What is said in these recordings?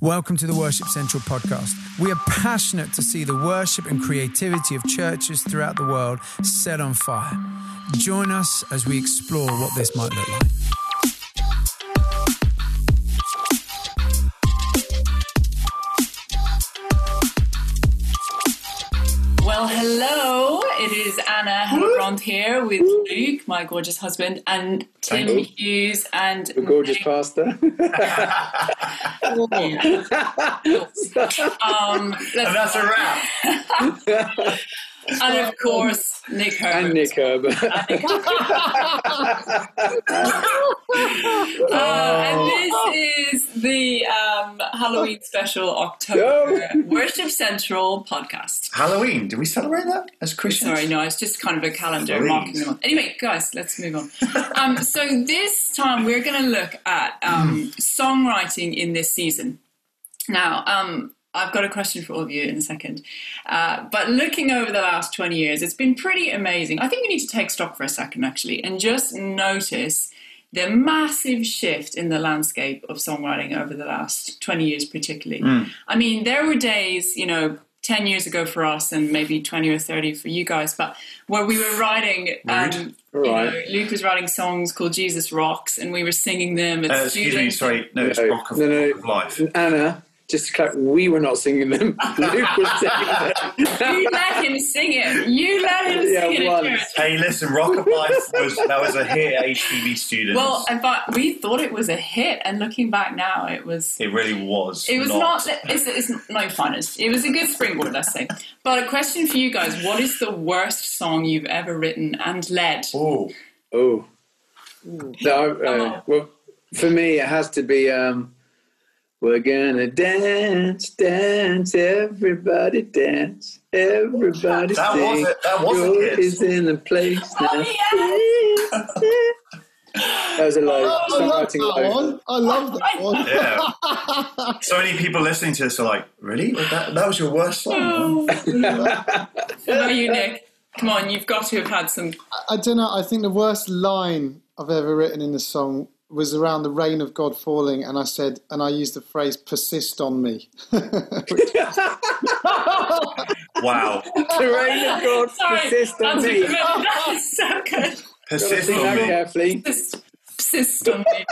Welcome to the Worship Central podcast. We are passionate to see the worship and creativity of churches throughout the world set on fire. Join us as we explore what this might look like. Here with Luke, my gorgeous husband, and Tim Thank. Hughes and The gorgeous pastor. um, And that's a wrap. and of course Nick Herbert. and Nick Herbert. Uh, and this is the um, Halloween special October Worship Central podcast. Halloween. Do we celebrate that as Christians? Sorry, no, it's just kind of a calendar Sorry. marking the month. Anyway, guys, let's move on. Um, so this time we're going to look at um, songwriting in this season. Now, um, I've got a question for all of you in a second. Uh, but looking over the last 20 years, it's been pretty amazing. I think we need to take stock for a second, actually, and just notice the massive shift in the landscape of songwriting over the last 20 years, particularly. I mean, there were days, you know, 10 years ago for us and maybe 20 or 30 for you guys, but where we were writing, um, you know, Luke was writing songs called Jesus Rocks and we were singing them as Uh, excuse me, sorry. No, it's No, Rock of, no, no. Rock of Life. Anna, just to clarify, we were not singing them. Luke was singing them. You let him sing it. You let him Yeah, sing it in once. church. Hey, listen, Rock of Life was that was a hit at HTB students. Well, in fact, we thought it was a hit, and looking back now, it was. it really was. It was not. it's, it's no finest. It was a good springboard, let's say. But a question for you guys: What is the worst song you've ever written and led? Oh, Oh. No, uh, well, for me, it has to be. Um, we're gonna dance, dance, everybody dance, everybody That sing. was it- that was a Joy is in the place oh, now. Oh, That was a low. I love songwriting that low. one. I love that one. yeah. so many people listening to this are like, really? That, that was your worst song? What about you, Nick? Come on, you've got to have had some. I don't know. I think the worst line I've ever written in the song was around the rain of God falling, and I said, and I used the phrase "persist on me." Wow. The rain of God Sorry, persist on me. that's so good. Persist on me. carefully. Persist on me.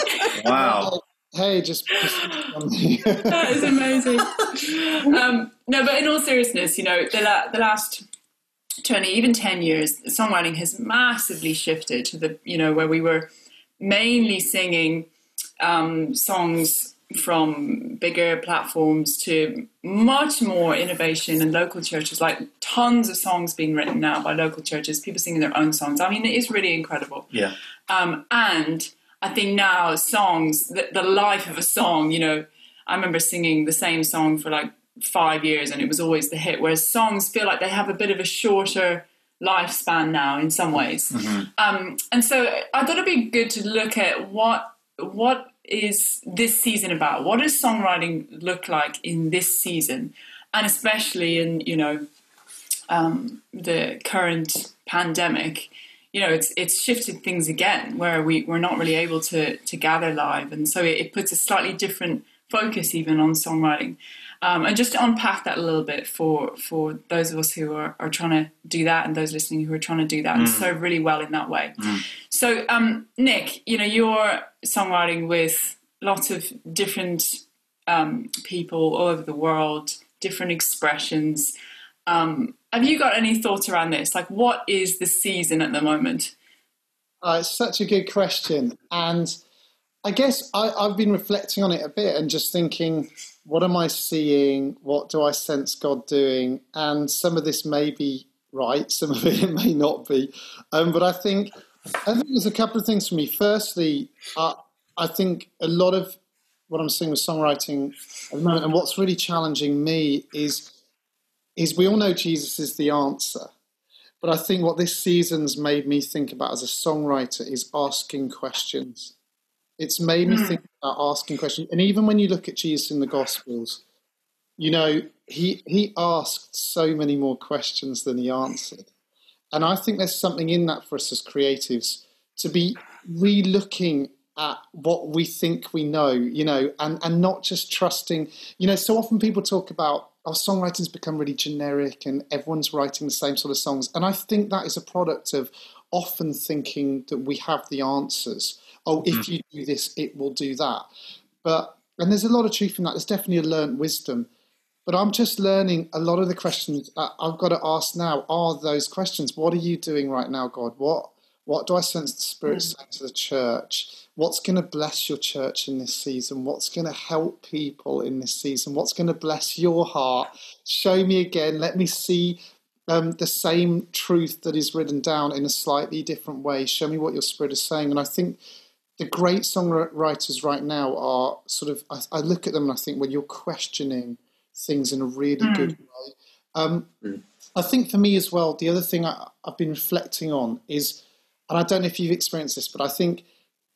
Wow. hey, just persist on me. that is amazing. Um, no, but in all seriousness, you know, the, la- the last 20, even 10 years, songwriting has massively shifted to the, you know, where we were mainly singing um, songs from bigger platforms to much more innovation in local churches, like tons of songs being written now by local churches, people singing their own songs. I mean, it is really incredible. Yeah. Um, and I think now songs, the, the life of a song, you know, I remember singing the same song for like five years and it was always the hit, whereas songs feel like they have a bit of a shorter lifespan now in some ways. Um, and so I thought it'd be good to look at what what is this season about? What does songwriting look like in this season? And especially in, you know, um, the current pandemic, you know, it's it's shifted things again where we we're not really able to to gather live, and so it, it puts a slightly different focus even on songwriting. Um, and just to unpack that a little bit for for those of us who are, are trying to do that and those listening who are trying to do that and serve really well in that way. So, um, Nick, you know, you're songwriting with lots of different um, people all over the world, different expressions. Um, have you got any thoughts around this? Like, what is the season at the moment? Uh, it's such a good question, and I guess I, I've been reflecting on it a bit and just thinking, what am I seeing? What do I sense God doing? And some of this may be right, some of it may not be. Um, but I think I think there's a couple of things for me. Firstly, uh, I think a lot of what I'm seeing with songwriting at the moment, and what's really challenging me is is we all know Jesus is the answer. But I think what this season's made me think about as a songwriter is asking questions. It's made me hmm. think about asking questions. And even when you look at Jesus in the Gospels, you know, he he asked so many more questions than he answered. And I think there's something in that for us as creatives to be re-looking at what we think we know, you know, and, and not just trusting. You know, so often people talk about oh, our songwriting's become really generic and everyone's writing the same sort of songs. And I think that is a product of often thinking that we have the answers. Oh, if mm-hmm. you do this, it will do that. But and there's a lot of truth in that. There's definitely a learned wisdom. But I'm just learning a lot of the questions I've got to ask now are those questions. What are you doing right now, God? What what do I sense the Spirit mm. saying to the church? What's going to bless your church in this season? What's going to help people in this season? What's going to bless your heart? Show me again. Let me see um, the same truth that is written down in a slightly different way. Show me what your Spirit is saying. And I think the great songwriters right now are sort of, I, I look at them and I think, well, you're questioning things in a really mm. good way. Um, mm. I think for me as well, the other thing I, I've been reflecting on is and I don't know if you've experienced this, but I think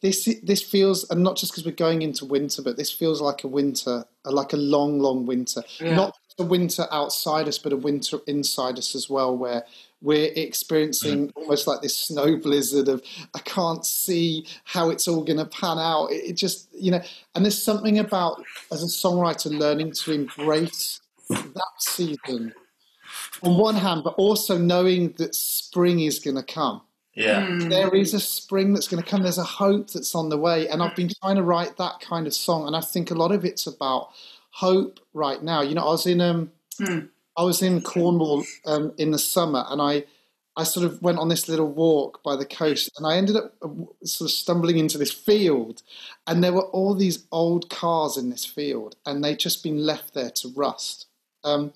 this this feels, and not just because we're going into winter, but this feels like a winter, like a long, long winter. Yeah. Not a winter outside us, but a winter inside us as well, where we're experiencing mm. almost like this snow blizzard of I can't see how it's all going to pan out. It, it, just you know, and there's something about as a songwriter learning to embrace that season on one hand, but also knowing that spring is going to come. Yeah. Mm. There is a spring that's going to come. There's a hope that's on the way. And I've been trying to write that kind of song. And I think a lot of it's about hope right now. You know, I was in um mm. I was in Cornwall um, in the summer and I I sort of went on this little walk by the coast and I ended up uh, sort of stumbling into this field and there were all these old cars in this field and they'd just been left there to rust. Um,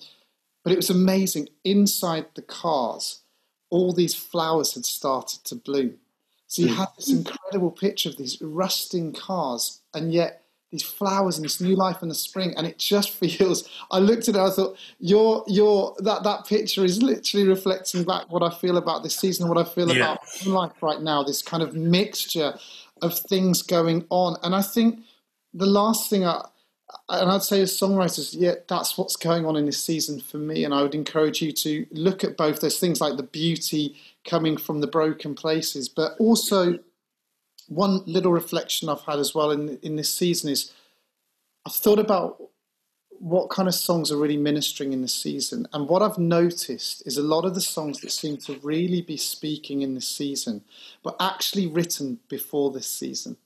but it was amazing. Inside the cars, all these flowers had started to bloom. So you had this incredible picture of these rusting cars, and yet these flowers and this new life in the spring, and it just feels. I looked at it, I thought, your your that that picture is literally reflecting back what I feel about this season, what I feel yeah. about life right now. This kind of mixture of things going on, and I think the last thing I and I'd say as songwriters, yeah, that's what's going on in this season for me. And I would encourage you to look at both those things, like the beauty coming from the broken places, but also one little reflection I've had as well in in this season is I've thought about what kind of songs are really ministering in this season. And what I've noticed is a lot of the songs that seem to really be speaking in this season, but actually written before this season.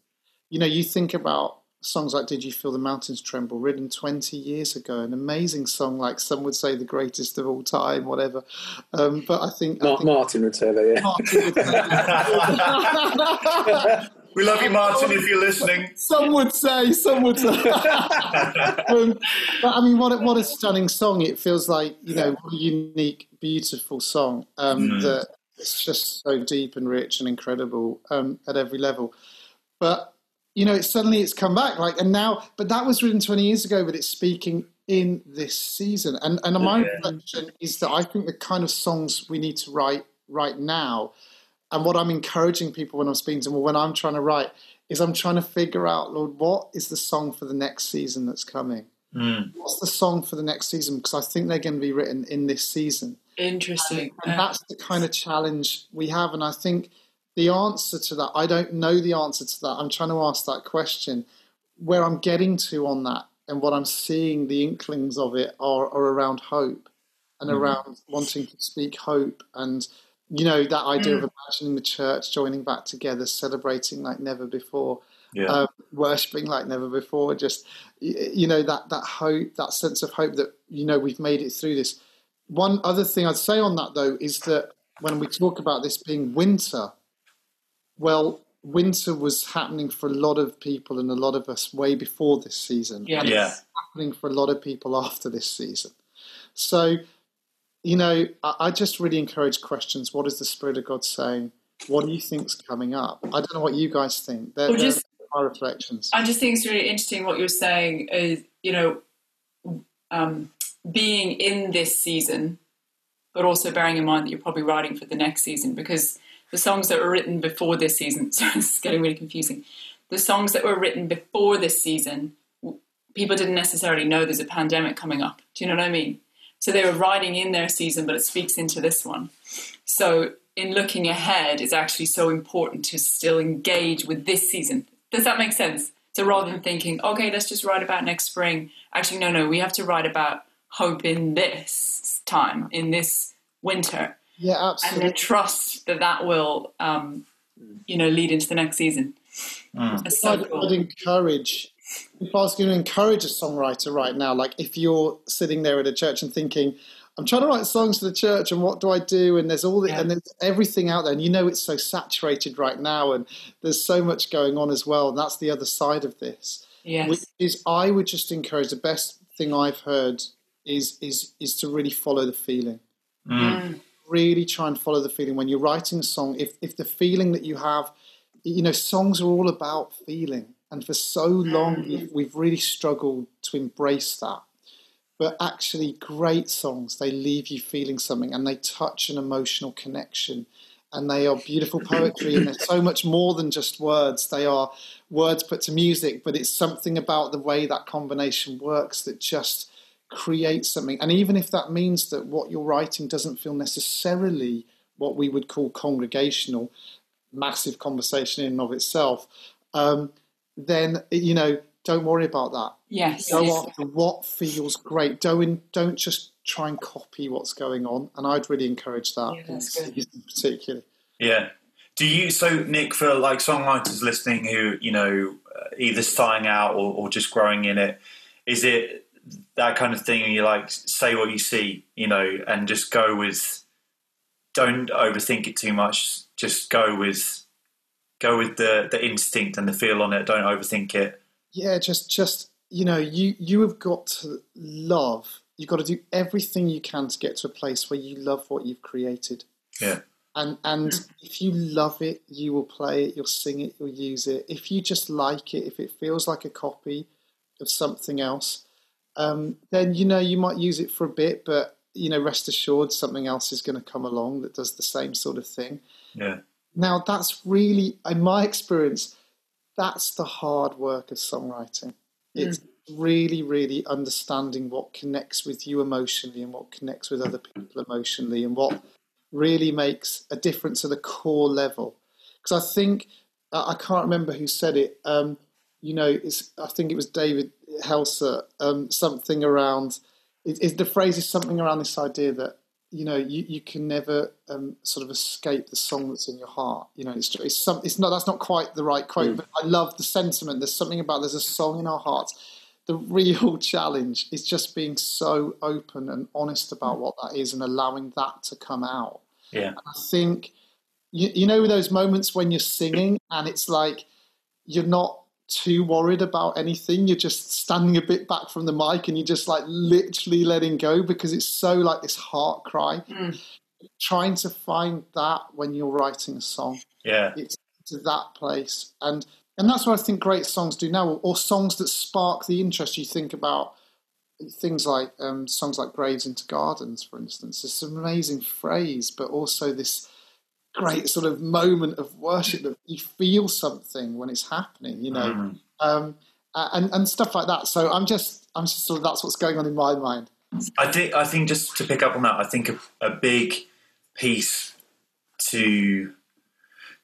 You know, you think about songs like Did You Feel the Mountains Tremble, written 20 years ago, an amazing song, like some would say the greatest of all time, whatever. Um, but I think, I think, Martin would say that, yeah. Martin would say that. we love you, Martin, if you're listening. Some would say, some would say. um, but I mean, what a, what a stunning song. It feels like, you know, what a unique, beautiful song um, mm. that it's just so deep and rich and incredible um, at every level. But you know, it's suddenly it's come back. Like, and now, but that was written 20 years ago, but it's speaking in this season. And and my yeah. reflection is that I think the kind of songs we need to write right now, and what I'm encouraging people when I'm speaking to them, or when I'm trying to write, is I'm trying to figure out, Lord, what is the song for the next season that's coming? Mm. What's the song for the next season? Because I think they're going to be written in this season. Interesting. And, and that's the kind of challenge we have. And I think the answer to that, I don't know the answer to that. I'm trying to ask that question. Where I'm getting to on that and what I'm seeing, the inklings of it are, are around hope and mm. around wanting to speak hope and you know that idea mm. of imagining the church joining back together celebrating like never before yeah. um, worshipping like never before just you know that that hope that sense of hope that you know we've made it through this one other thing i'd say on that though is that when we talk about this being winter well, winter was happening for a lot of people and a lot of us way before this season. Yeah. And yeah. happening for a lot of people after this season. So, you know, I, I just really encourage questions. What is the Spirit of God saying? What do you think's coming up? I don't know what you guys think. They're, well, just, my reflections. I just think it's really interesting what you're saying is, you know, um, being in this season, but also bearing in mind that you're probably writing for the next season because the songs that were written before this season, sorry, is getting really confusing. The songs that were written before this season, people didn't necessarily know there's a pandemic coming up. Do you know what I mean? So they were writing in their season, but it speaks into this one. So in looking ahead, it's actually so important to still engage with this season. Does that make sense? So rather than thinking, okay, let's just write about next spring, actually, no, no, we have to write about hope in this time, in this winter. Yeah, absolutely. And then trust that that will, um, you know, lead into the next season. Mm. So I'd, cool. I'd encourage, if I was going to encourage a songwriter right now, like if you're sitting there at a church and thinking, I'm trying to write songs for the church, and what do I do? And there's all the, yeah. and there's everything out there, and you know it's so saturated right now, and there's so much going on as well. And that's the other side of this. Yes. Which is, I would just encourage the best thing I've heard is is is to really follow the feeling. Mm. mm. Really try and follow the feeling when you're writing a song. If if the feeling that you have, you know, songs are all about feeling, and for so long mm. we've, we've really struggled to embrace that but actually great songs they leave you feeling something and they touch an emotional connection and they are beautiful poetry and they're so much more than just words they are words put to music but it's something about the way that combination works that just creates something and even if that means that what you're writing doesn't feel necessarily what we would call congregational massive conversation in and of itself um, then you know don't worry about that. Yes. Go after what feels great. Don't don't just try and copy what's going on. And I'd really encourage that. Yeah, that's good. Particularly. Yeah. Do you so Nick for like songwriters listening who you know uh, either starting out or, or just growing in it? Is it that kind of thing? And you like say what you see, you know, and just go with. Don't overthink it too much. Just go with go with the the instinct and the feel on it. Don't overthink it yeah, just just you know, you you have got to love. You've got to do everything you can to get to a place where you love what you've created. Yeah. And and if you love it, you will play it, you'll sing it, you'll use it. If you just like it, if it feels like a copy of something else, um, then you know you might use it for a bit, but you know, rest assured, something else is going to come along that does the same sort of thing. Yeah. Now that's really, in my experience, that's the hard work of songwriting. It's really, really understanding what connects with you emotionally and what connects with other people emotionally and what really makes a difference at a core level. Because I think, I can't remember who said it, um, you know, it's I think it was David Helser, um, something around, it, it, the phrase is something around this idea that you know, you, you can never um, sort of escape the song that's in your heart. You know, it's it's some it's not that's not quite the right quote, mm. but I love the sentiment. There's something about there's a song in our hearts. The real challenge is just being so open and honest about what that is and allowing that to come out. Yeah, and I think you, you know those moments when you're singing and it's like you're not too worried about anything. You're just standing a bit back from the mic and you're just like literally letting go because it's so like this heart cry. Mm. Trying to find that when you're writing a song. Yeah. It's to that place. And and that's what I think great songs do now, or, or songs that spark the interest. You think about things like um, songs like Graves into Gardens, for instance. It's an amazing phrase, but also this great sort of moment of worship that you feel something when it's happening, you know, mm. um, and and stuff like that. So I'm just I'm just sort of that's what's going on in my mind. I think I think just to pick up on that, I think a, a big piece to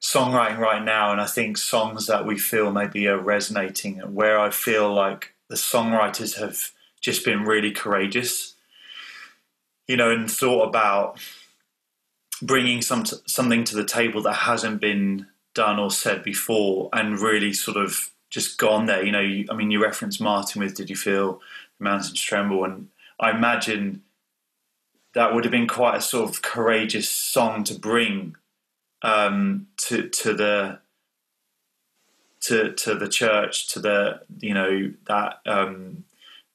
songwriting right now, and I think songs that we feel maybe are resonating, and where I feel like the songwriters have just been really courageous, you know, and thought about bringing some something to the table that hasn't been done or said before, and really sort of just gone there. You know, you, I mean, you referenced Martin with "Did you feel the mountains tremble?" and I imagine that would have been quite a sort of courageous song to bring um, to to the to to the church, to the you know that um,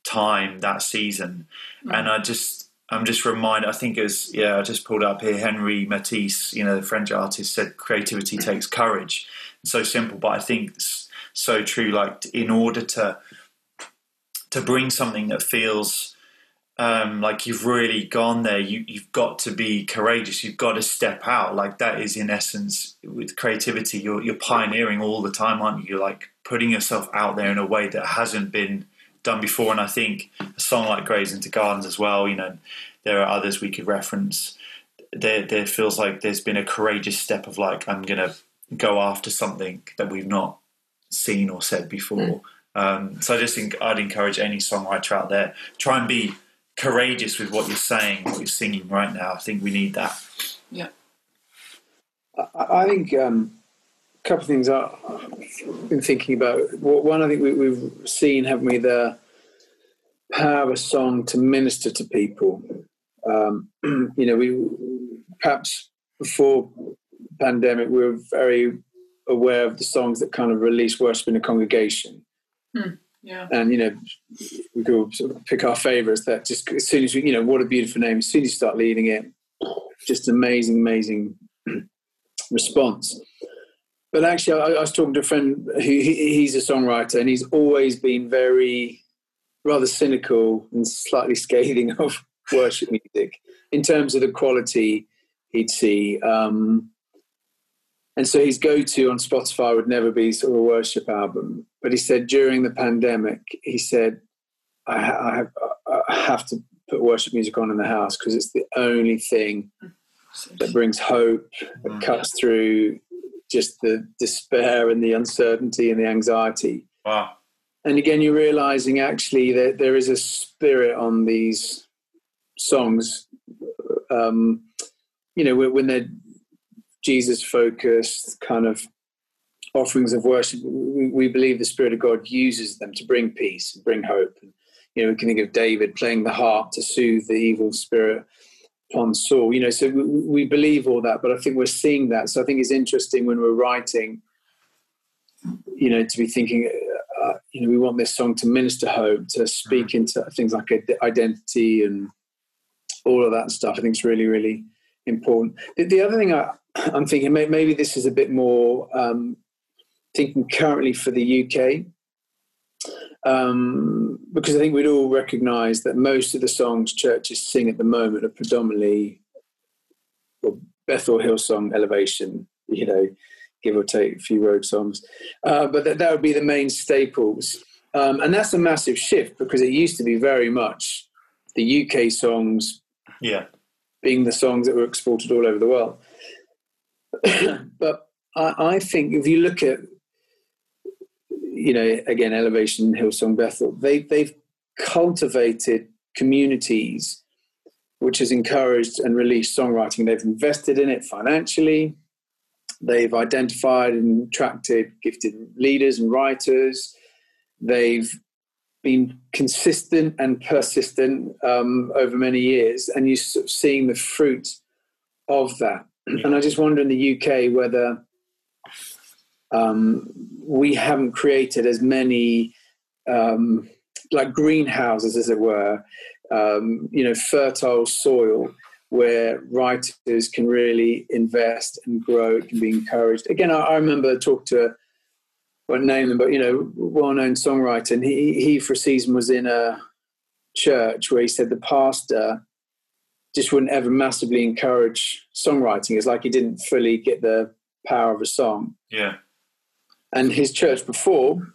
time, that season, mm. and I just I'm just reminded. I think it was yeah. I just pulled up here. Henri Matisse, you know, the French artist, said creativity takes courage. It's so simple, but I think it's so true. Like in order to to bring something that feels um, like you've really gone there, you, you've got to be courageous. You've got to step out. Like that is in essence with creativity. You're you're pioneering all the time, aren't you? You're like putting yourself out there in a way that hasn't been done before. And I think a song like Graves into Gardens as well, you know, there are others we could reference. There, there feels like there's been a courageous step of like, I'm going to go after something that we've not seen or said before. Mm. Um, so I just think I'd encourage any songwriter out there try and be courageous with what you're saying, what you're singing right now. I think we need that. Yeah. I, I think um, a couple of things I've been thinking about. One, I think we, have seen, haven't we, the power of a song to minister to people. Um, you know, we perhaps before pandemic we were very aware of the songs that kind of release worship in a congregation. Hmm. Yeah. And you know, we could sort of pick our favourites. That just as soon as we, you know, what a beautiful name. As soon as you start leading it, just amazing, amazing response. But actually, I, I, was talking to a friend who he, he's a songwriter, and he's always been very rather cynical and slightly scathing of worship music in terms of the quality he'd see. Um, and so his go-to on Spotify would never be sort of a worship album. But he said during the pandemic, he said, I, I, have, I have to put worship music on in the house because it's the only thing that brings hope, that mm. cuts through just the despair and the uncertainty and the anxiety. Wow. And again, you're realizing actually that there is a spirit on these songs. Um, you know, when they're Jesus focused kind of offerings of worship, we, we, believe the Spirit of God uses them to bring peace and bring hope. And, you know, we can think of David playing the harp to soothe the evil spirit upon Saul. You know, so we, we believe all that, but I think we're seeing that. So I think it's interesting when we're writing, you know, to be thinking, uh, you know, we want this song to minister hope, to speak mm. into things like identity and all of that stuff. I think it's really, really important. The, the other thing I, I'm thinking maybe this is a bit more um, thinking currently for the UK, um, because I think we'd all recognise that most of the songs churches sing at the moment are predominantly well, Bethel Hillsong Elevation, you know, give or take a few road songs, uh, but that, that would be the main staples. Um, and that's a massive shift because it used to be very much the UK songs yeah. being the songs that were exported all over the world. but I, I, think if you look at, you know, again, Elevation, Hillsong, Bethel, they, they've cultivated communities which has encouraged and released songwriting. They've invested in it financially. They've identified and attracted gifted leaders and writers. They've been consistent and persistent um, over many years, and you're sort of seeing the fruit of that. And I just wonder in the UK whether um, we haven't created as many um, like greenhouses, as it were, um, you know, fertile soil where writers can really invest and grow. It can be encouraged. Again, I, I remember talking to, I won't name them, but you know, well-known songwriter, and he he for a season was in a church where he said the pastor just wouldn't ever massively encourage songwriting. It's like he didn't fully get the power of a song. Yeah. And his church before,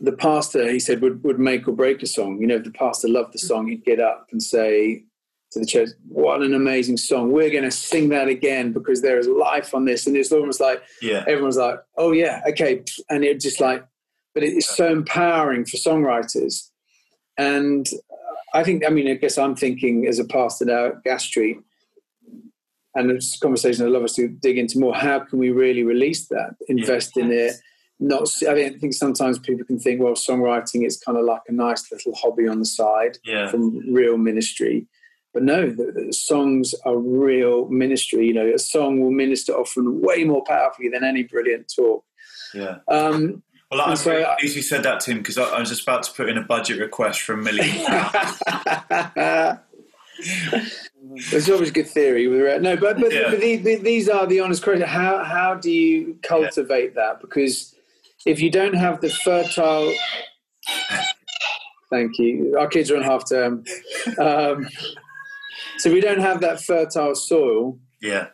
the pastor, he said, would, would make or break a song. You know, if the pastor loved the song, he'd get up and say to the church, What an amazing song. We're going to sing that again because there is life on this. And it's almost like, yeah. everyone's like, Oh, yeah, okay. And it just like, but it's so empowering for songwriters. And I think, I mean, I guess I'm thinking as a pastor now at Gas Street, and it's a conversation I'd love us to dig into more. How can we really release that, invest yeah. in it? Not, I, mean, I think sometimes people can think, well, songwriting is kind of like a nice little hobby on the side yeah. from real ministry. But no, the, the, songs are real ministry. You know, a song will minister often way more powerfully than any brilliant talk. Yeah. Um, well, I'm so, really pleased you said that, Tim, because I, I, was just about to put in a budget request for a million. There's always good theory with no, but but, yeah. but the, the, these are the honest questions. How how do you cultivate yeah. that? Because if you don't have the fertile, thank you. Our kids are on half term, um, so we don't have that fertile soil. Yeah,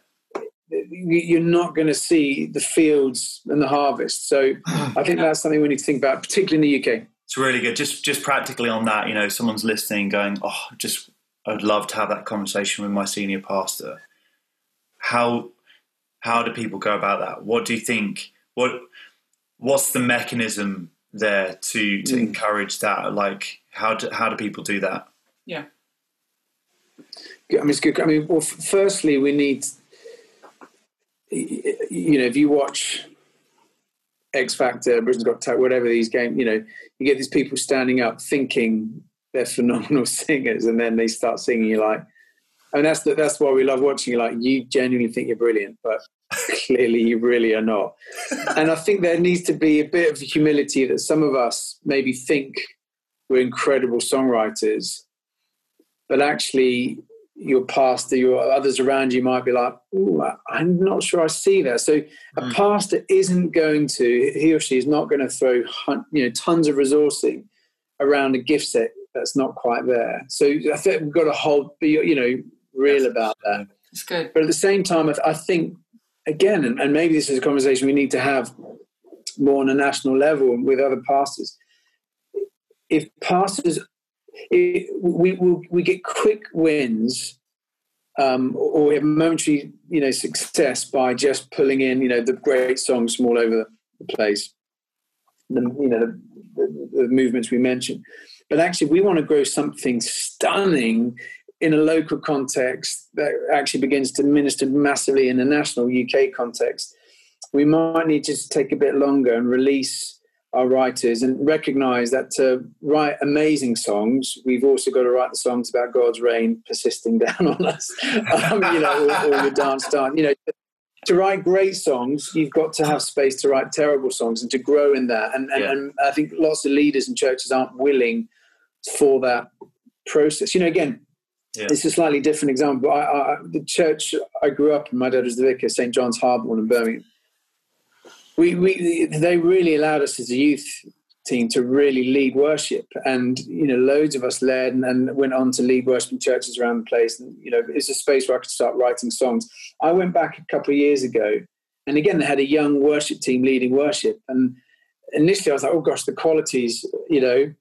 you're not going to see the fields and the harvest. So I think that's something we need to think about, particularly in the UK. It's really good. Just just practically on that, you know, someone's listening, going, "Oh, just I'd love to have that conversation with my senior pastor." How how do people go about that? What do you think? What what's the mechanism there to to Mm. encourage that? Like, how do how do people do that? Yeah. I mean, it's good. I mean, well, f- firstly, we need, you know, if you watch X Factor, Britain's Got Talent, whatever these games, you know, you get these people standing up thinking they're phenomenal singers, and then they start singing. You're like, and that's the, that's why we love watching. You like, you genuinely think you're brilliant, but clearly you really are not. and I think there needs to be a bit of humility that some of us maybe think we're incredible songwriters, but actually your pastor, your others around you might be like, I'm not sure I see that. So a Mm. pastor isn't going to, he or she is not going to throw you know tons of resourcing around a gift set that's not quite there. So I think we've got to hold, be you know, real Yes. about that. It's good. But at the same time, I, think again, and, and maybe this is a conversation we need to have more on a national level and with other pastors. If pastors, we, we we get quick wins, um, or we have momentary, you know, success by just pulling in, you know, the great songs from all over the place, the you know the, the, the movements we mentioned. But actually, we want to grow something stunning in a local context that actually begins to minister massively in a national UK context, we might need to take a bit longer and release our writers and recognize that to write amazing songs, we've also got to write the songs about God's rain persisting down on us, um, you know, or, or your dance dance. You know, to write great songs, you've got to have space to write terrible songs and to grow in that. And, and, Yeah. and I think lots of leaders and churches aren't willing for that process. You know, again, Yeah. it's a slightly different example. I, I, the church I grew up in, my dad was the vicar, St. John's Harborne in Birmingham. We, we, they really allowed us as a youth team to really lead worship, and you know, loads of us led and, and went on to lead worship in churches around the place. And you know, it's a space where I could start writing songs. I went back a couple of years ago, and again, they had a young worship team leading worship, and initially I was like, oh gosh, the qualities, you know,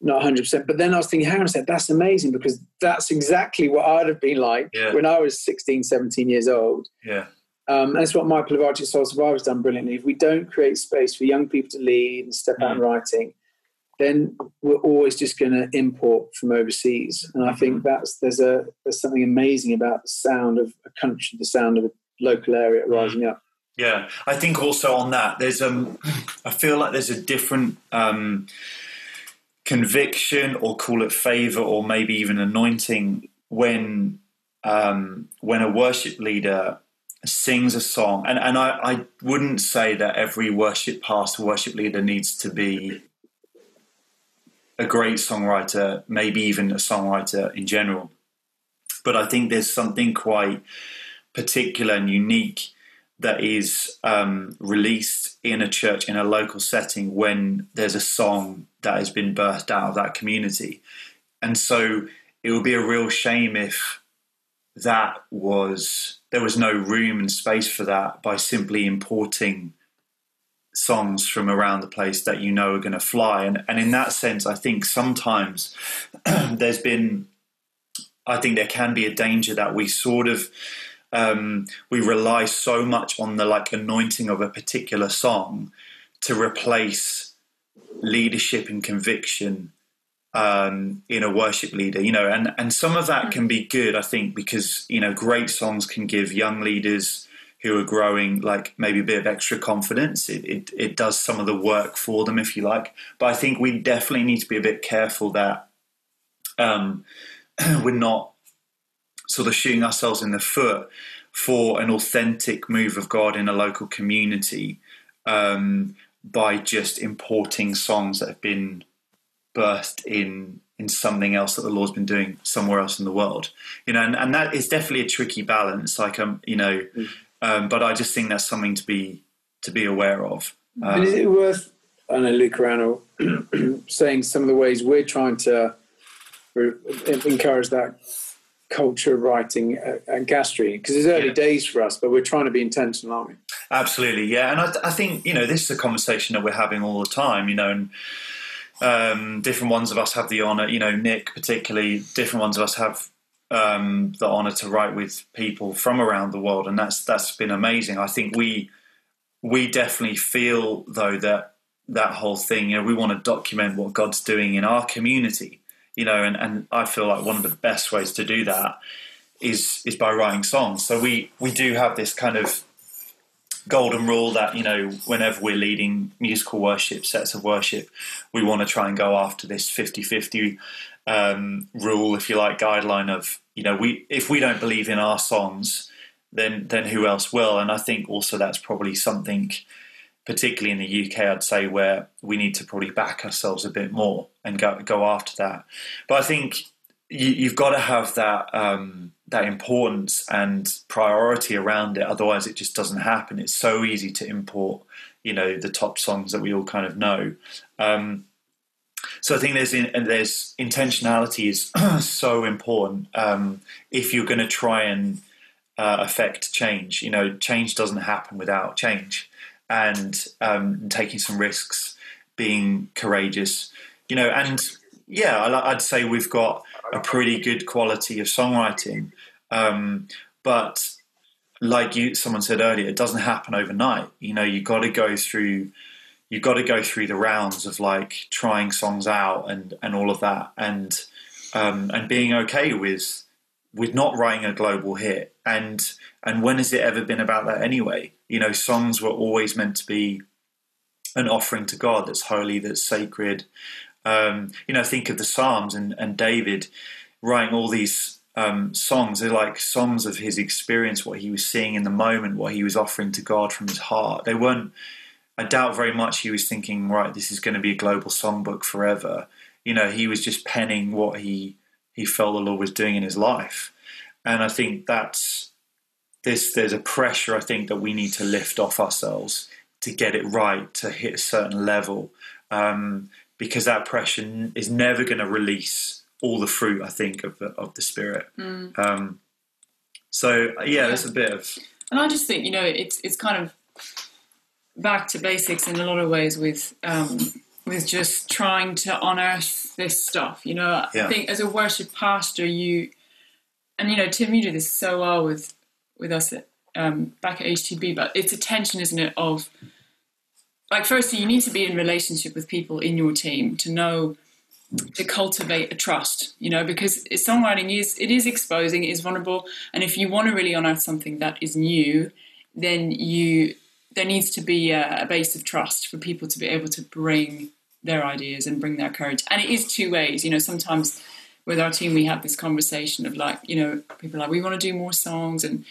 not 100%. But then I was thinking, hang on a second, that's amazing because that's exactly what I'd have been like Yeah. when I was 16, 17 years old. Yeah. Um, and that's what Michael Pilavachi Soul Survivor's done brilliantly. If we don't create space for young people to lead and step out in writing, then we're always just going to import from overseas. And I think that's there's a there's something amazing about the sound of a country, the sound of a local area rising up. Yeah, I think also on that there's um, I feel like there's a different um, conviction, or call it favor, or maybe even anointing when um, when a worship leader sings a song, and and I, I wouldn't say that every worship pastor, worship leader needs to be a great songwriter, maybe even a songwriter in general, but I think there's something quite particular and unique that is um, released in a church in a local setting when there's a song that has been birthed out of that community. And so it would be a real shame if that was there was no room and space for that by simply importing songs from around the place that you know are going to fly and and in that sense I think sometimes there's been I think there can be a danger that we sort of um, we rely so much on the like anointing of a particular song to replace leadership and conviction um, in a worship leader, you know, and, and some of that can be good, I think, because, you know, great songs can give young leaders who are growing like maybe a bit of extra confidence. It, it, it does some of the work for them, if you like. But I think we definitely need to be a bit careful that um, we're not sort of shooting ourselves in the foot for an authentic move of God in a local community um, by just importing songs that have been birthed in in something else that the Lord's been doing somewhere else in the world. You know, and, and that is definitely a tricky balance. Like um, you know, um, but I just think that's something to be to be aware of. and is Um, it worth, I know, Luke Rano saying some of the ways we're trying to encourage that culture of writing and at Gas Street? Because it's early Yeah. days for us, but we're trying to be intentional, aren't we? Absolutely, yeah, and I, I think you know this is a conversation that we're having all the time. You know, and um, different ones of us have the honor. You know, Nick particularly. Different ones of us have um, the honor to write with people from around the world, and that's that's been amazing. I think we we definitely feel though that that whole thing, you know, we want to document what God's doing in our community, you know, and, and I feel like one of the best ways to do that is is by writing songs. So we we do have this kind of golden rule that you know whenever we're leading musical worship sets of worship we want to try and go after this 50-50 um, rule if you like guideline of you know we if we don't believe in our songs then then who else will and i think also that's probably something particularly in the uk i'd say where we need to probably back ourselves a bit more and go go after that but i think you, have got to have that um, that importance and priority around it. Otherwise, it just doesn't happen. It's so easy to import, you know, the top songs that we all kind of know. Um, so I think there's in, there's intentionality is so important um, if you're going to try and uh, affect change. You know, change doesn't happen without change, and um, taking some risks, being courageous. You know, and yeah, I'd say we've got a pretty good quality of songwriting. Um, but like you, someone said earlier, it doesn't happen overnight. You know, you got to go through, you got to go through the rounds of like trying songs out and and all of that, and um, and being okay with with not writing a global hit. And and when has it ever been about that anyway? You know, songs were always meant to be an offering to God that's holy, that's sacred. Um, you know, think of the Psalms and, and David writing all these um, songs. They're like songs of his experience, what he was seeing in the moment, what he was offering to God from his heart. They weren't. I doubt very much he was thinking, right, this is going to be a global songbook forever. You know, he was just penning what he he felt the Lord was doing in his life, and I think that's this. There's a pressure I think that we need to lift off ourselves to get it right, to hit a certain level. Um, because that pressure is never going to release all the fruit, I think, of the, of the spirit. Mm. Um, so yeah, yeah, there's a bit of. And I just think you know it's it's kind of back to basics in a lot of ways with um, with just trying to unearth this stuff. You know, yeah. I think as a worship pastor, you and you know Tim, you do this so well with with us at, um, back at HTB, but it's a tension, isn't it, of like firstly you need to be in relationship with people in your team to know to cultivate a trust you know because songwriting is it is exposing it is vulnerable and if you want to really unearth something that is new then you there needs to be a, a base of trust for people to be able to bring their ideas and bring their courage and it is two ways you know sometimes with our team we have this conversation of like you know people like we want to do more songs and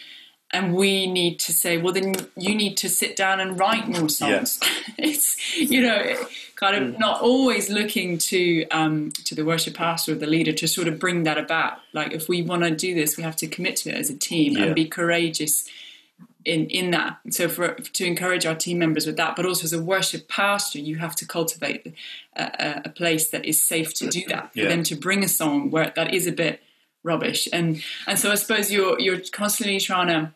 and we need to say, well, then you need to sit down and write more songs. Yeah. it's you know, kind of mm. not always looking to um, to the worship pastor or the leader to sort of bring that about. Like, if we want to do this, we have to commit to it as a team yeah. and be courageous in in that. So, for to encourage our team members with that, but also as a worship pastor, you have to cultivate a, a place that is safe to do that for yeah. them to bring a song where that is a bit rubbish and and so i suppose you're you're constantly trying to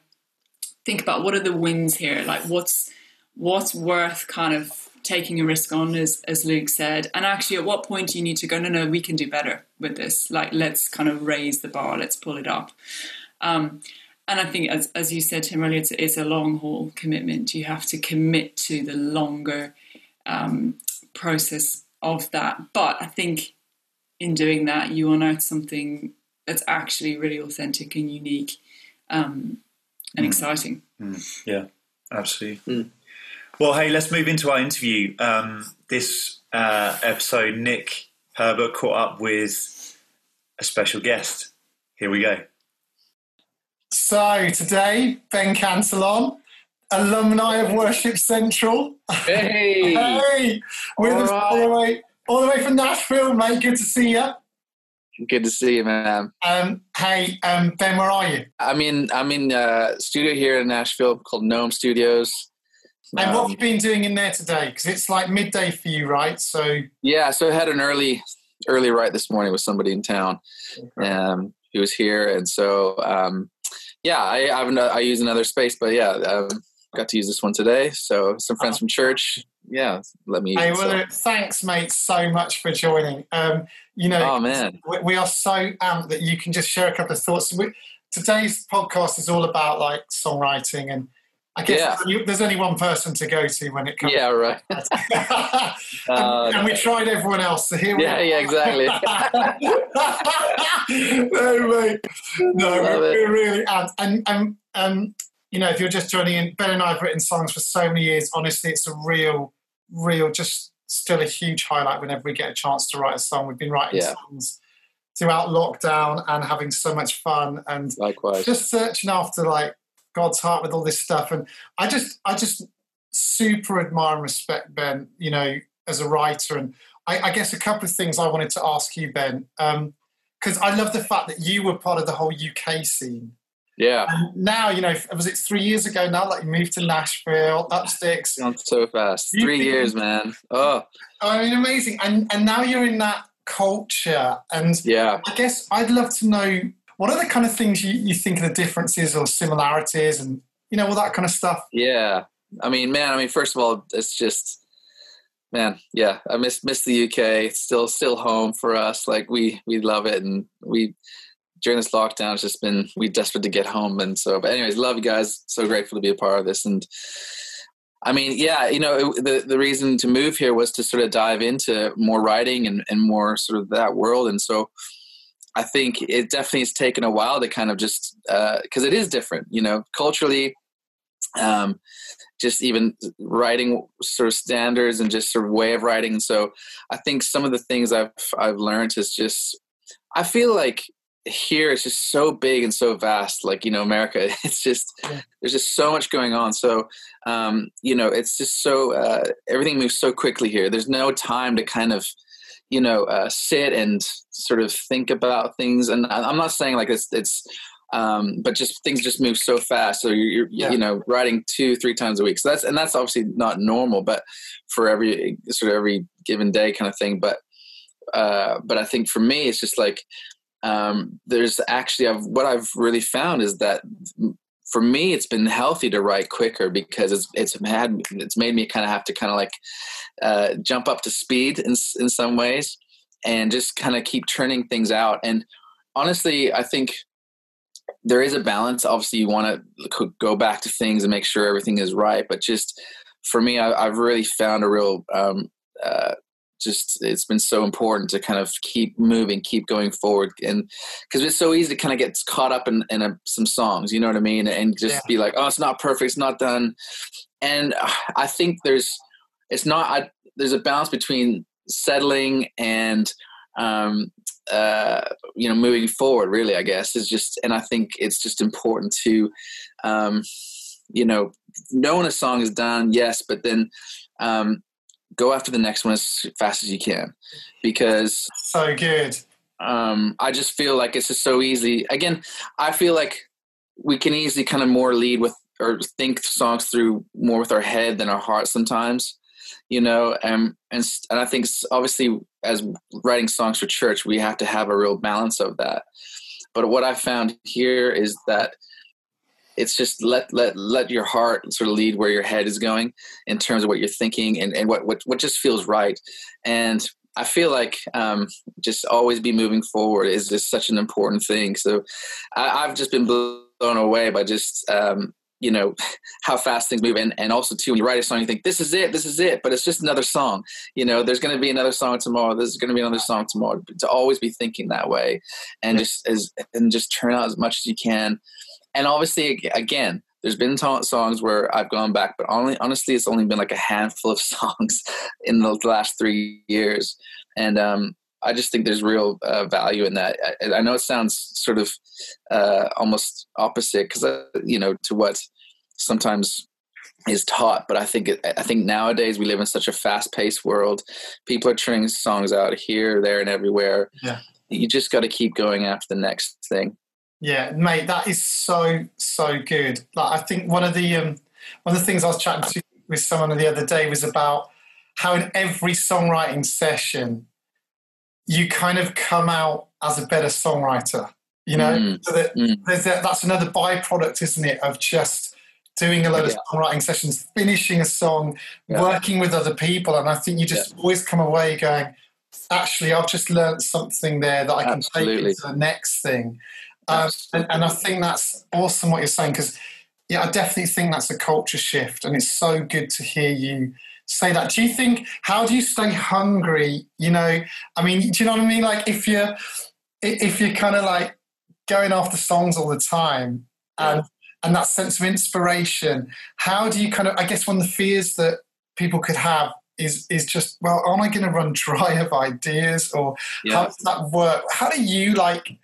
think about what are the wins here like what's what's worth kind of taking a risk on as as luke said and actually at what point do you need to go no no we can do better with this like let's kind of raise the bar let's pull it up um, and I think, as, as you said, Tim earlier, it's, it's, a long haul commitment. You have to commit to the longer um, process of that. But I think in doing that, you unearth something that's actually really authentic and unique. Um, and mm. exciting. Mm. Yeah, absolutely. Mm. Well, hey, let's move into our interview. Um, this uh, episode, Nick Herbert caught up with a special guest. Here we go. So today, Ben Cantelon, alumni of Worship Central. Hey, hey, with all us right. all the way, all the way from Nashville, mate. Good to see you. Good to see you, man. Um, hey, um, Ben, where are you? I'm in I'm in a uh, studio here in Nashville called Gnome Studios. And um, what have you been doing in there today? Because it's like midday for you, right? So yeah, so I had an early early write this morning with somebody in town um, who was here, and so um, yeah, I, I I use another space, but yeah, um, got to use this one today. So some friends from church yeah, let me. Hey, well, thanks, mate, so much for joining. Um, you know, oh man, we, we, are so amped that you can just share a couple of thoughts. We, today's podcast is all about like songwriting and I guess Yeah. you, there's only one person to go to when it comes. Yeah, right. and, Uh, and we tried everyone else. So here we yeah, are. yeah, exactly. no, mate. No, Love we're, it. we're really and and and um, you know, if you're just joining in, Ben and I have written songs for so many years. Honestly, it's a real, real, just still a huge highlight whenever we get a chance to write a song. We've been writing Yeah. songs throughout lockdown and having so much fun and Likewise. just searching after like God's heart with all this stuff. And I just, I just super admire and respect Ben, you know, as a writer. And I, I guess a couple of things I wanted to ask you, Ben, um, because I love the fact that you were part of the whole UK scene. Yeah, And now, you know, was it three years ago now, like you moved to Nashville, up sticks? gone so fast. You Three years, man. Oh, I mean, amazing. And, and now you're in that culture. And yeah. I guess I'd love to know what are the kind of things you, you think are the differences or similarities and, you know, all that kind of stuff. Yeah. I mean, man, I mean, first of all, it's just, man, yeah, I miss, miss the UK. It's still, still home for us. Like we, we love it. And we, during this lockdown, it's just been, we desperate to get home. And so, but anyways, love you guys. So grateful to be a part of this. And I mean, yeah, you know, it, the, the reason to move here was to sort of dive into more writing and, and more sort of that world. And so, I think it definitely has taken a while to kind of just because it is different, you know, culturally, um, just even writing sort of standards and just sort of way of writing. So I think some of the things I've I've learned is just I feel like here it's just so big and so vast. Like you know, America, it's just there's just so much going on. So um, you know, it's just so uh, everything moves so quickly here. There's no time to kind of you know uh, sit and sort of think about things and i'm not saying like it's it's um, but just things just move so fast so you're, you're Yeah. you know writing two three times a week so that's and that's obviously not normal but for every sort of every given day kind of thing but uh, but i think for me it's just like um, there's actually I've, what i've really found is that for me it's been healthy to write quicker because it's it's had it's made me kind of have to kind of like uh, jump up to speed in in some ways and just kind of keep churning things out. And honestly i think there is a balance. Obviously you want to go back to things and make sure everything is right but just for me I, i've really found a real um, uh, just it's been so important to kind of keep moving keep going forward and because it's so easy to kind of get caught up in, in a, some songs you know what i mean and just Yeah. be like oh it's not perfect it's not done and uh, i think there's it's not I, there's a balance between settling and um uh you know moving forward really i guess is just and i think it's just important to um you know know when a song is done yes but then um go after the next one as fast as you can because So good. um, I just feel like it's just so easy. Again, I feel like we can easily kind of more lead with or think songs through more with our head than our heart sometimes, you know. And and and I think obviously as writing songs for church, we have to have a real balance of that. But what I found here is that it's just let let let your heart sort of lead where your head is going in terms of what you're thinking and, and what, what what just feels right. And I feel like um, just always be moving forward is just such an important thing. So I, I've just been blown away by just um, you know how fast things move, and and also too when you write a song, you think this is it, this is it, but it's just another song. You know, there's going to be another song tomorrow. There's going to be another song tomorrow. To always be thinking that way, and just as and just turn out as much as you can. And obviously, again, there's been songs where I've gone back, but only honestly, it's only been like a handful of songs in the last three years, and um, I just think there's real uh, value in that. I, I know it sounds sort of uh, almost opposite because uh, you know to what sometimes is taught, but I think it, I think nowadays we live in such a fast-paced world. People are churning songs out here, there, and everywhere. Yeah. You just got to keep going after the next thing. Yeah, mate, that is so so good. Like, I think one of the um, one of the things I was chatting to with someone the other day was about how in every songwriting session you kind of come out as a better songwriter. You know, Mm, so that mm. there's a, that's another byproduct, isn't it, of just doing a lot of songwriting sessions, finishing a song, Yeah. working with other people, and I think you just always come away going, actually, I've just learned something there that I can take Absolutely. into the next thing. Um, and, and I think that's awesome what you're saying because yeah, I definitely think that's a culture shift, and it's so good to hear you say that. Do you think? How do you stay hungry? You know, I mean, do you know what I mean? Like if you're if you're kind of like going after songs all the time, and and that sense of inspiration, how do you kind of? I guess one of the fears that people could have is is just well, am I going to run dry of ideas, or yeah. how does that work? How do you like?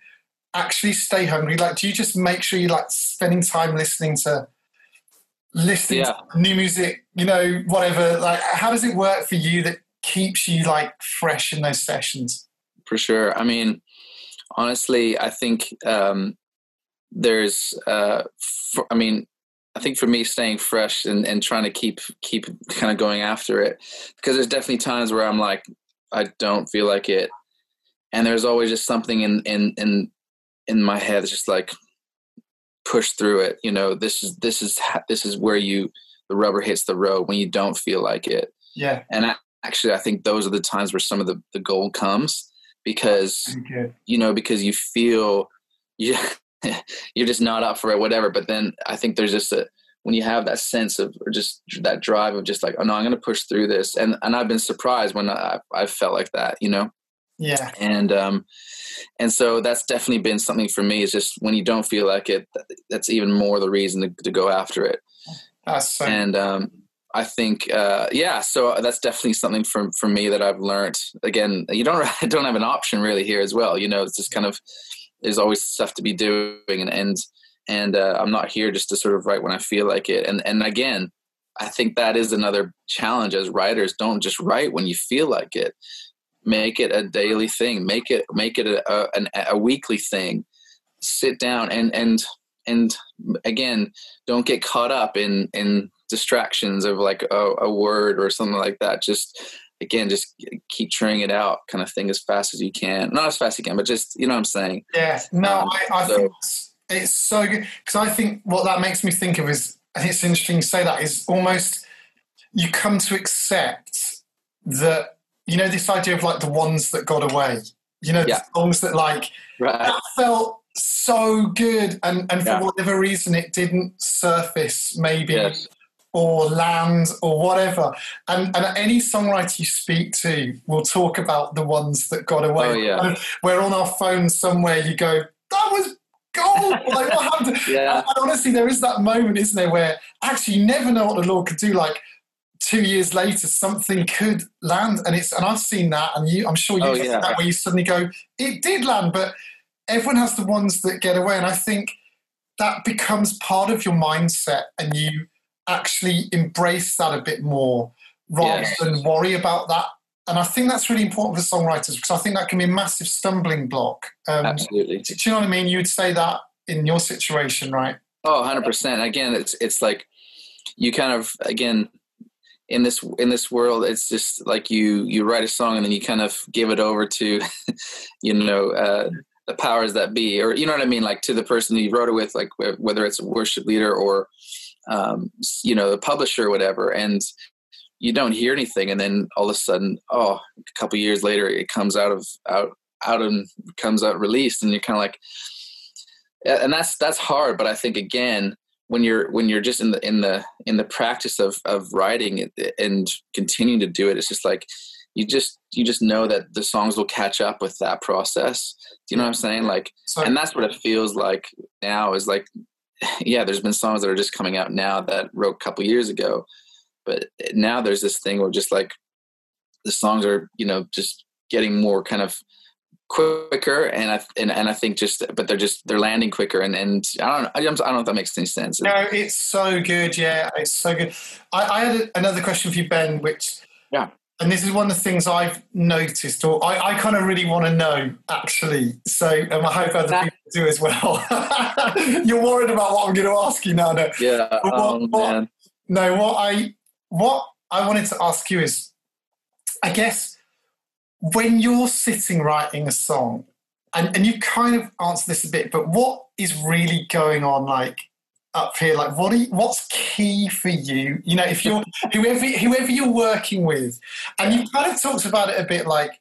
Actually stay hungry? Like, do you just make sure you like spending time listening to listening yeah. to new music? You know, whatever. Like, how does it work for you that keeps you like fresh in those sessions? For sure. I mean, honestly, I think um, there's. Uh, for, I mean, I think for me, staying fresh and, and trying to keep keep kind of going after it, because there's definitely times where I'm like, I don't feel like it, and there's always just something in in in in my head it's just like push through it you know this is this is this is where you the rubber hits the road when you don't feel like it. Yeah. And I, actually i think those are the times where some of the, the gold comes because you know because you feel you you're just not up for it whatever. But then i think there's just a when you have that sense of or just that drive of just like oh no i'm going to push through this. And and i've been surprised when i i felt like that you know yeah and um and so that's definitely been something for me is just when you don't feel like it that's even more the reason to, to go after it that's so and um I think, uh, yeah. So that's definitely something for for me that I've learned. Again, you don't don't have an option really here as well. You know, it's just kind of there's always stuff to be doing, and and and uh, I'm not here just to sort of write when I feel like it. And and again, I think that is another challenge as writers. Don't just write when you feel like it make it a daily thing. Make it make it a, a, a weekly thing. Sit down and and and again don't get caught up in in distractions of like a, a word or something like that. Just again just keep trying it out kind of thing as fast as you can. Not as fast as you can but just you know what i'm saying? Yeah no um, i, I so, think it's, it's so good because i think what that makes me think of is and it's interesting to say that is almost you come to accept that you know this idea of like the ones that got away you know yeah. the songs that like right. that felt so good and and for yeah. whatever reason it didn't surface maybe yes. or land or whatever and and any songwriter you speak to will talk about the ones that got away oh, yeah. where on our phone somewhere you go that was gold like what happened yeah. And honestly there is that moment isn't there where actually you never know what the lord could do like two years later something could land and it's and i've seen that and you i'm sure you oh, yeah. that where you suddenly go it did land but everyone has the ones that get away and i think that becomes part of your mindset and you actually embrace that a bit more rather yes. than worry about that and I think that's really important for songwriters because I think that can be a massive stumbling block. Um, Absolutely. Do you know what I mean? You would say that in your situation, right? Oh, 100%. Again, it's it's like you kind of again in this in this world it's just like you you write a song and then you kind of give it over to you know uh, the powers that be or you know what i mean? Like to the person you wrote it with like whether it's a worship leader or um, you know the publisher or whatever and you don't hear anything and then all of a sudden oh a couple years later it comes out of out out and comes out released and you're kind of like and that's that's hard but i think again when you're when you're just in the in the in the practice of of writing and continuing to do it it's just like you just you just know that the songs will catch up with that process do you know what i'm saying like Sorry. and that's what it feels like now is like yeah there's been songs that are just coming out now that wrote a couple years ago but now there's this thing where just like the songs are you know just getting more kind of quicker and I and, and I think just but they're just they're landing quicker and and I don't I don't, know if that makes any sense. No, it's so good. Yeah, it's so good. I, I had another question for you, Ben, which yeah. And this is one of the things I've noticed, or I, I kind of really want to know, actually. So, um, I hope other that, people do as well. You're worried about what I'm going to ask you now, no? Yeah. What, oh, what, no, what I what I wanted to ask you is, I guess when you're sitting writing a song, and, and you kind of answer this a bit, but what is really going on like up here? Like what you, what's key for you? You know, if you're whoever whoever you're working with, and you kind of talked about it a bit like,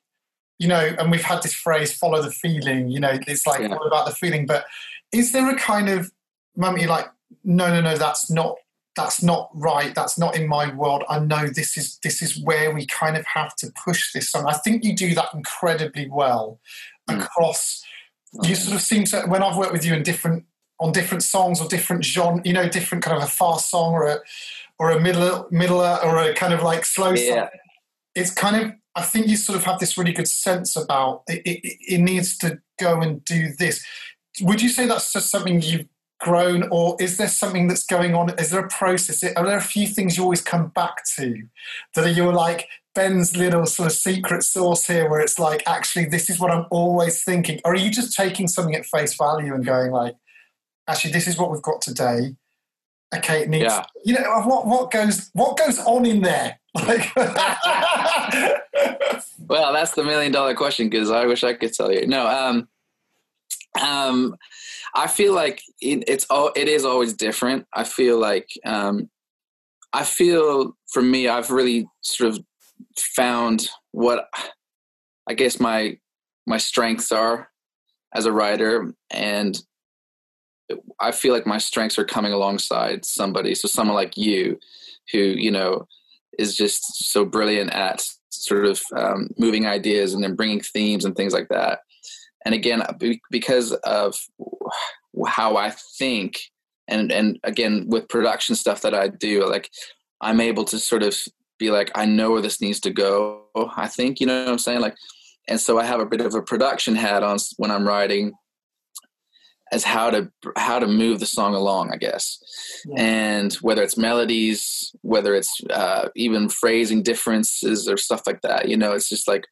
you know, and we've had this phrase follow the feeling, you know, it's like yeah. all about the feeling, but is there a kind of moment you're like, no, no, no, that's not that's not right. That's not in my world. I know this is this is where we kind of have to push this song. I think you do that incredibly well mm. across. You sort of seem to when I've worked with you in different on different songs or different genre, you know, different kind of a fast song or a or a middle middle or a kind of like slow yeah. song. It's kind of I think you sort of have this really good sense about it, it, it needs to go and do this. Would you say that's just something you've grown, or is there something that's going on? Is there a process? Are there a few things you always come back to that are your like Ben's little sort of secret sauce here, where it's like, actually, this is what I'm always thinking? Or are you just taking something at face value and going like, actually, this is what we've got today? Okay, it needs. Yeah. You know what? What goes? What goes on in there? Like. well, that's the million dollar question because I wish I could tell you. No, um, um, I feel like it, it's all it is always different. I feel like um, I feel for me, I've really sort of found what I guess my my strengths are as a writer, and I feel like my strengths are coming alongside somebody. So someone like you, who you know is just so brilliant at sort of um, moving ideas and then bringing themes and things like that and again because of how i think and and again with production stuff that i do like i'm able to sort of be like i know where this needs to go i think you know what i'm saying like and so i have a bit of a production hat on when i'm writing as how to how to move the song along i guess yeah. and whether it's melodies whether it's uh, even phrasing differences or stuff like that you know it's just like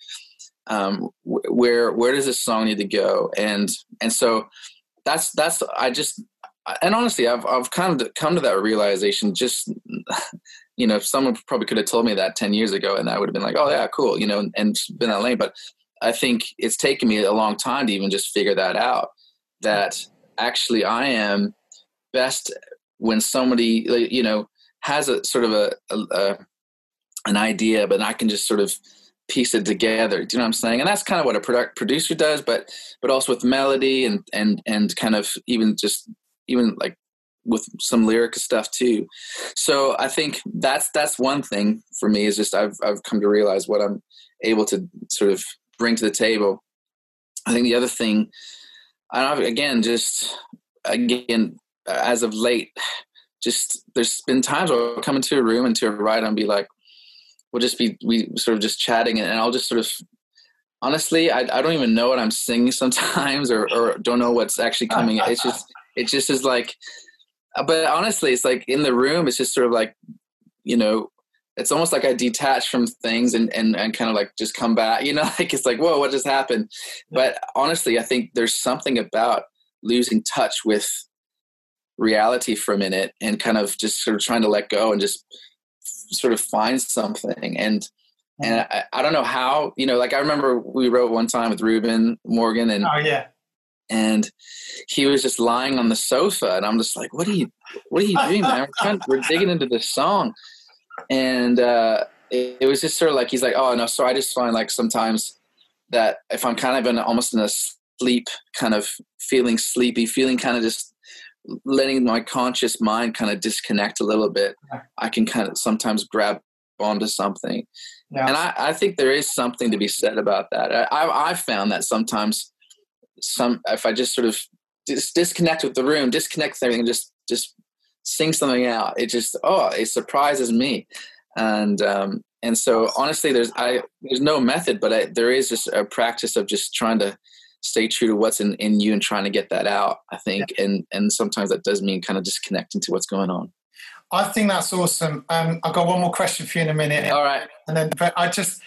um, where where does this song need to go? And and so that's that's i just and honestly i've i've kind of come to that realization just you know someone probably could have told me that 10 years ago and i would have been like oh yeah cool you know and, and been that lane but i think it's taken me a long time to even just figure that out that actually i am best when somebody you know has a sort of a, a, a an idea but i can just sort of piece it together. Do you know what I'm saying? And that's kind of what a product producer does, but but also with melody and and and kind of even just even like with some lyric stuff too. So I think that's that's one thing for me is just I've I've come to realize what I'm able to sort of bring to the table. I think the other thing, and again, just again as of late, just there's been times where I'll come into a room into a ride and be like, we'll just be we sort of just chatting and I'll just sort of honestly I, I don't even know what I'm singing sometimes or, or don't know what's actually coming. it's just it just is like but honestly it's like in the room it's just sort of like you know it's almost like I detach from things and, and, and kind of like just come back, you know, like it's like, whoa, what just happened? But honestly, I think there's something about losing touch with reality for a minute and kind of just sort of trying to let go and just sort of find something. And and I, I, don't know how you know like i remember we wrote one time with Reuben Morgan and oh yeah. and he was just lying on the sofa and i'm just like what are you what are you doing man? We're, trying, we're digging into this song. And uh it, it, was just sort of like he's like oh no. So i just find like sometimes that if i'm kind of in almost in a sleep kind of feeling sleepy feeling kind of just letting my conscious mind kind of disconnect a little bit, I can kind of sometimes grab onto something. Yeah. And I, I, think there is something to be said about that. I, I found that sometimes some if I just sort of just disconnect with the room, disconnect with everything, just just sing something out. It just oh, it surprises me. And um, and so honestly, there's I there's no method, but I, there is just a practice of just trying to stay true to what's in, in you and trying to get that out i think. Yeah. and and sometimes that does mean kind of disconnecting to what's going on. I think that's awesome. Um, i've got one more question for you in a minute. All right. And then but i just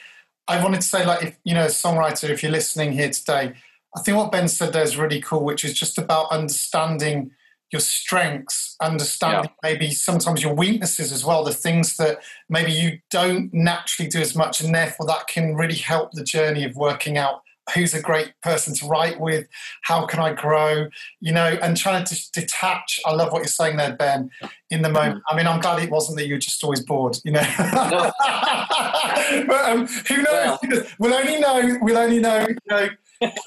i wanted to say like if you know as songwriter if you're listening here today i think what ben said there is really cool which is just about understanding your strengths, understanding yeah. maybe sometimes your weaknesses as well, the things that maybe you don't naturally do as much, and therefore that can really help the journey of working out who's a great person to write with how can i grow you know and trying to detach i love what you're saying there ben in the moment i mean i'm glad it wasn't that you were just always bored you know but um, who knows yeah. we'll only know we'll only know you know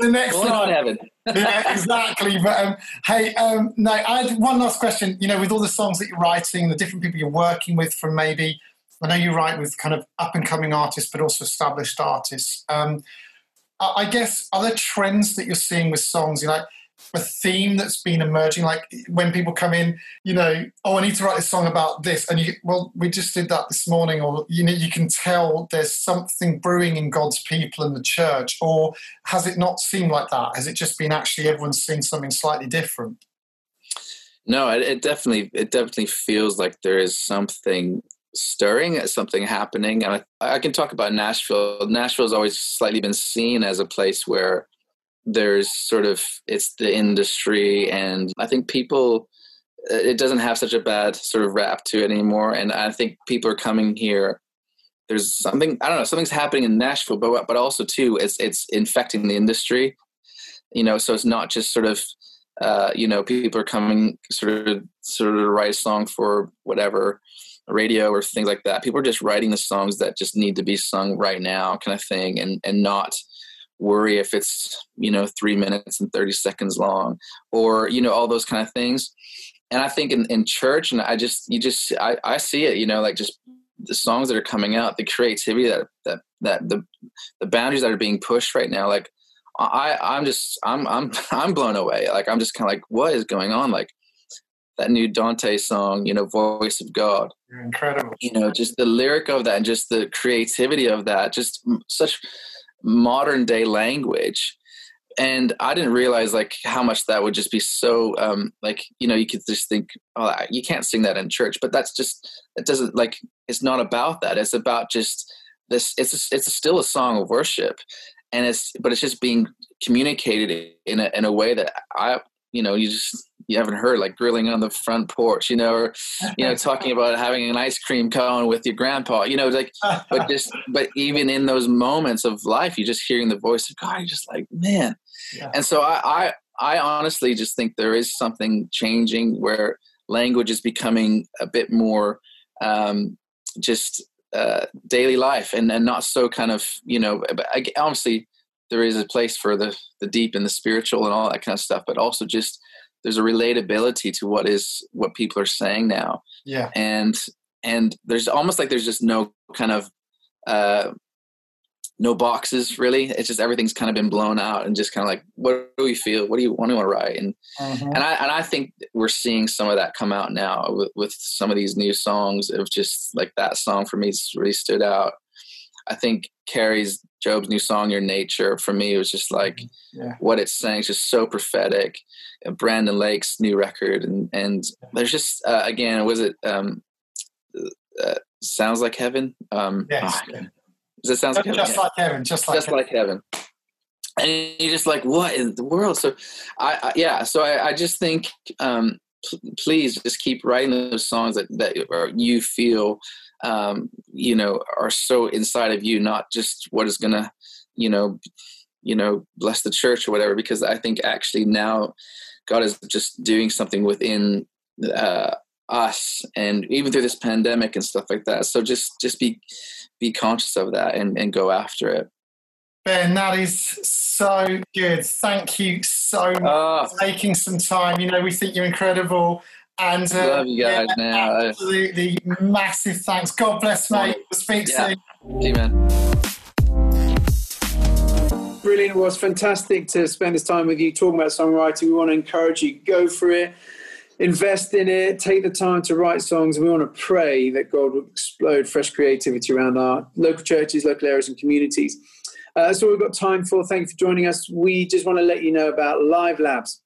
the next time yeah, exactly. But um, hey, um, no, I had one last question. You know, with all the songs that you're writing, the different people you're working with, from maybe I know you write with kind of up and coming artists, but also established artists. Um, I guess are there trends that you're seeing with songs? You know, a theme that's been emerging? Like when people come in, you know, oh, I need to write a song about this, and you, well, we just did that this morning, or you know, you can tell there's something brewing in God's people and the church, or has it not seemed like that? Has it just been actually everyone's seen something slightly different? No, it, it definitely it definitely feels like there is something stirring, at something happening, and I, I can talk about Nashville. Nashville has always slightly been seen as a place where there's sort of it's the industry and i think people uh, it doesn't have such a bad sort of rap to it anymore. And i think people are coming here. There's something i don't know something's happening in nashville but but also too it's it's infecting the industry. You know so it's not just sort of uh, you know people are coming sort of sort of write a song for whatever radio or things like that. People are just writing the songs that just need to be sung right now kind of thing and and not worry if it's you know three minutes and 30 seconds long or you know all those kind of things. And i think in, in church and i just you just I, I see it you know like just the songs that are coming out the creativity that that that the the boundaries that are being pushed right now like i i'm just i'm i'm i'm blown away. Like i'm just kind of like what is going on? Like that new Dante song, you know, Voice of God. You're incredible. You know, just the lyric of that and just the creativity of that, just such modern day language and i didn't realize like how much that would just be so um like you know you could just think oh you can't sing that in church but that's just it doesn't like it's not about that it's about just this it's a, it's still a song of worship and it's but it's just being communicated in a in a way that i you know you just you haven't heard like grilling on the front porch you know or you know talking about having an ice cream cone with your grandpa you know like but just but even in those moments of life you're just hearing the voice of god you're just like man yeah. and so I, I i honestly just think there is something changing where language is becoming a bit more um just uh daily life and and not so kind of you know but I g obviously there is a place for the the deep and the spiritual and all that kind of stuff but also just there's a relatability to what is what people are saying now. Yeah. And and there's almost like there's just no kind of uh no boxes really. It's just everything's kind of been blown out and just kind of like what do we feel? What do you want to write? And mm-hmm. and i and i think we're seeing some of that come out now with, with some of these new songs of just like that song for me really stood out. I think Carrie's Jobe's new song, Your Nature, for me it was just like mm-hmm. yeah. what it's saying is just so prophetic. And Brandon Lake's new record, and and there's just uh, again, was it um, uh, sounds like heaven? Um, yes. Oh, does it sound like just heaven? like heaven? Just like just heaven. like heaven. And you're just like, what in the world? So, I, I yeah. So I, I just think, um, please just keep writing those songs that that you feel um, you know, are so inside of you, not just what is going to, you know, you know, bless the church or whatever. Because I think actually now God is just doing something within uh, us, and even through this pandemic and stuff like that. So just just be be conscious of that and and go after it. Ben, that is so good. Thank you so much uh, for taking some time. You know, we think you're incredible. And uh, love you guys yeah, now. Absolutely massive thanks. God bless, mate. We'll speak yeah. soon. See you, man. Brilliant. It was fantastic to spend this time with you talking about songwriting. We want to encourage you, go for it, invest in it, take the time to write songs. And we want to pray that God will explode fresh creativity around our local churches, local areas, and communities. Uh, that's all we've got time for. Thank you for joining us. We just want to let you know about Live Labs.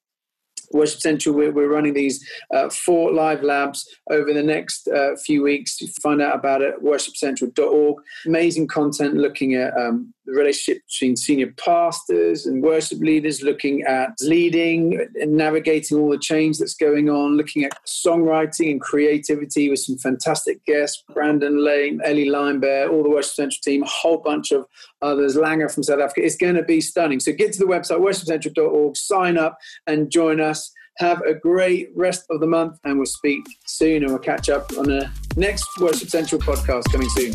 Worship Central, we're, running these uh, four live labs over the next uh, few weeks. Find out about it at worshipcentral.org. Amazing content looking at um, the relationship between senior pastors and worship leaders, looking at leading and navigating all the change that's going on, looking at songwriting and creativity with some fantastic guests Brandon Lake, Ellie Linebear, all the Worship Central team, a whole bunch of others, Langer from South Africa. It's going to be stunning. So get to the website, worshipcentral.org, sign up and join us. Have a great rest of the month, and we'll speak soon and we'll catch up on the next Worship Central podcast coming soon.